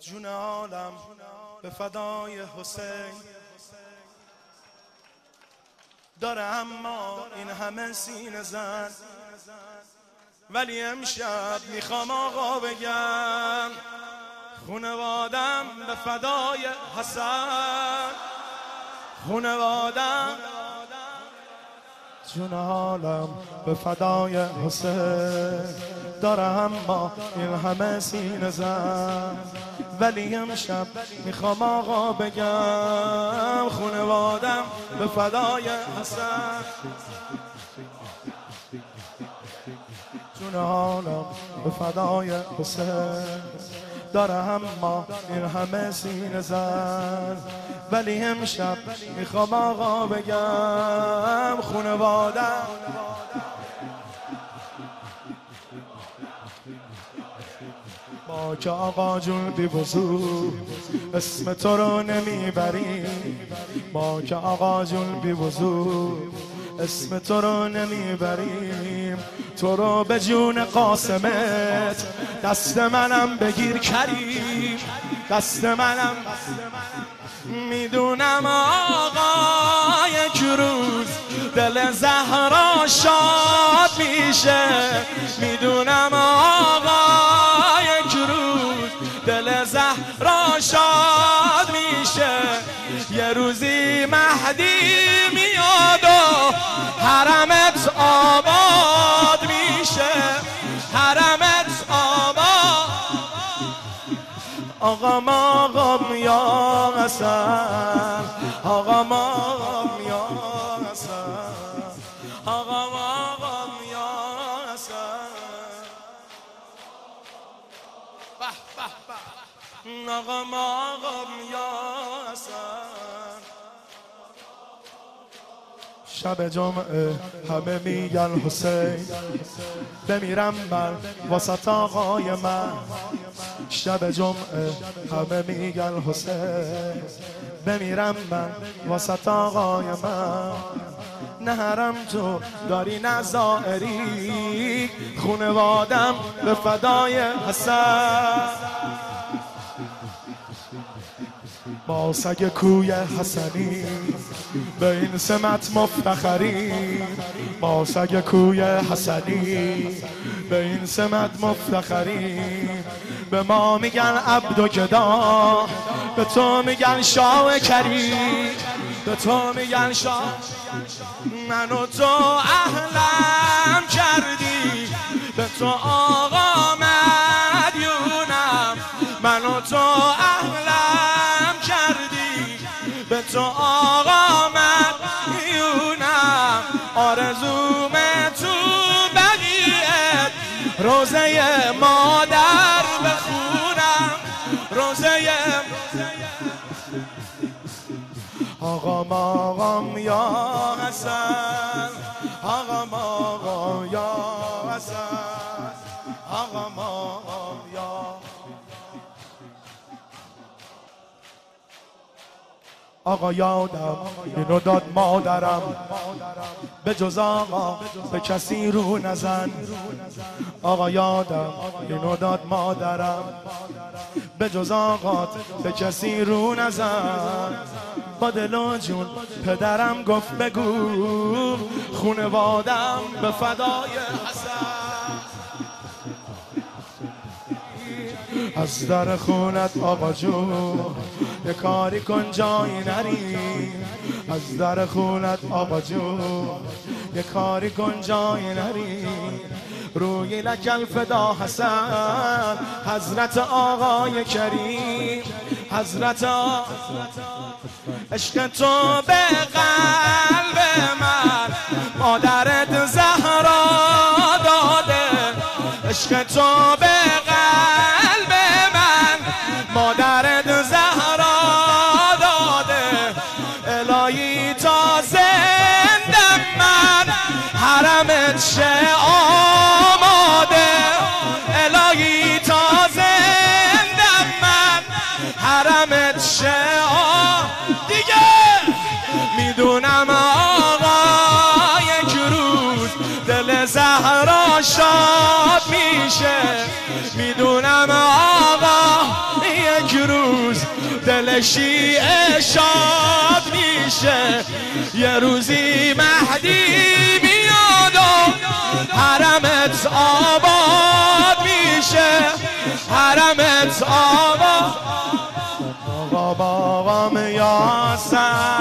جون عالم به فدای حسین. داره اما این همه سین زن. ولی امشب می‌خوام آقا بگم خونوادم به فدای حسن. خونوادم جون عالم به فدای حسین. داره اما این همه سین زن. ولی امشب می‌خوام آقا بگم خونوادم به فدای حسن. جون حالم به فدای حسین. داره اما این همه سین زن. ولی امشب می‌خوام آقا بگم خونوادم ما که آقا جون بی اسم تو رو نمی‌بریم. ما که آقا جون بی اسم تو رو نمی‌بریم. تو رو به جون قاسمت. دست منم بگیر کریم. دست منم می‌دونم آقا یک روز دل زهرا شاد میشه. می‌دونم آقا یک روز دل زهرا شاد میشه. یه روزی مهدی حرمت آباد میشه. حرمت آباد. آقا ماغم یا حسن آقا ماغم یا حسن آقا ماغم یا حسن به به به. آقا ماغم یا شب جمعه همه میگن حسین. بمیرم من واسط آقای من. شب جمعه همه میگن حسین. بمیرم من واسط آقای من. نه حرم تو داری نظائری خونوادم به فدای حسن. با سگ کوی حسنی به این سمت مفتخریم با سگ کوی حسنی به این سمت مفتخریم به ما میگن عبد و گدا به تو میگن شاه کریم به تو میگن شاه من و تو اهلم کردی. به تو آقا به تو آقا مدیونم آرزوم تو بقیه. روزه مادر بخونم. روزه آقا ماقام یا حسن. آقا ماقام یا حسن. آقا ماقام آقا یادم اینو داد مادرم. به جز آقا به کسی رو نزن. آقا یادم اینو داد مادرم. به جز آقا به کسی رو نزن. با دل جون پدرم گفت بگو خونوادم به فدای حسن. از در خونت آقا جون. یه کاری کن جایی نری. از در خونت آقا جون. یه کاری کن جایی نری. روی لکل فدا حسن. حضرت آقای کریم. حضرت آقا عشق تو به قلب من. مادرت زهرا داده. عشق تو به الهی تا زندم من. حرمت شه آماده؟ الهی تا زندم من. حرمت شه دیگه! می‌دونم آقا یک روز دل زهرا شاد میشه. می‌دونم آقا یک روز دلشی شاد میشه. یه روزی مهدی بیاد و حرمت آباد میشه. حرمت آباد. آقا آقا یاسن آقا آقا یا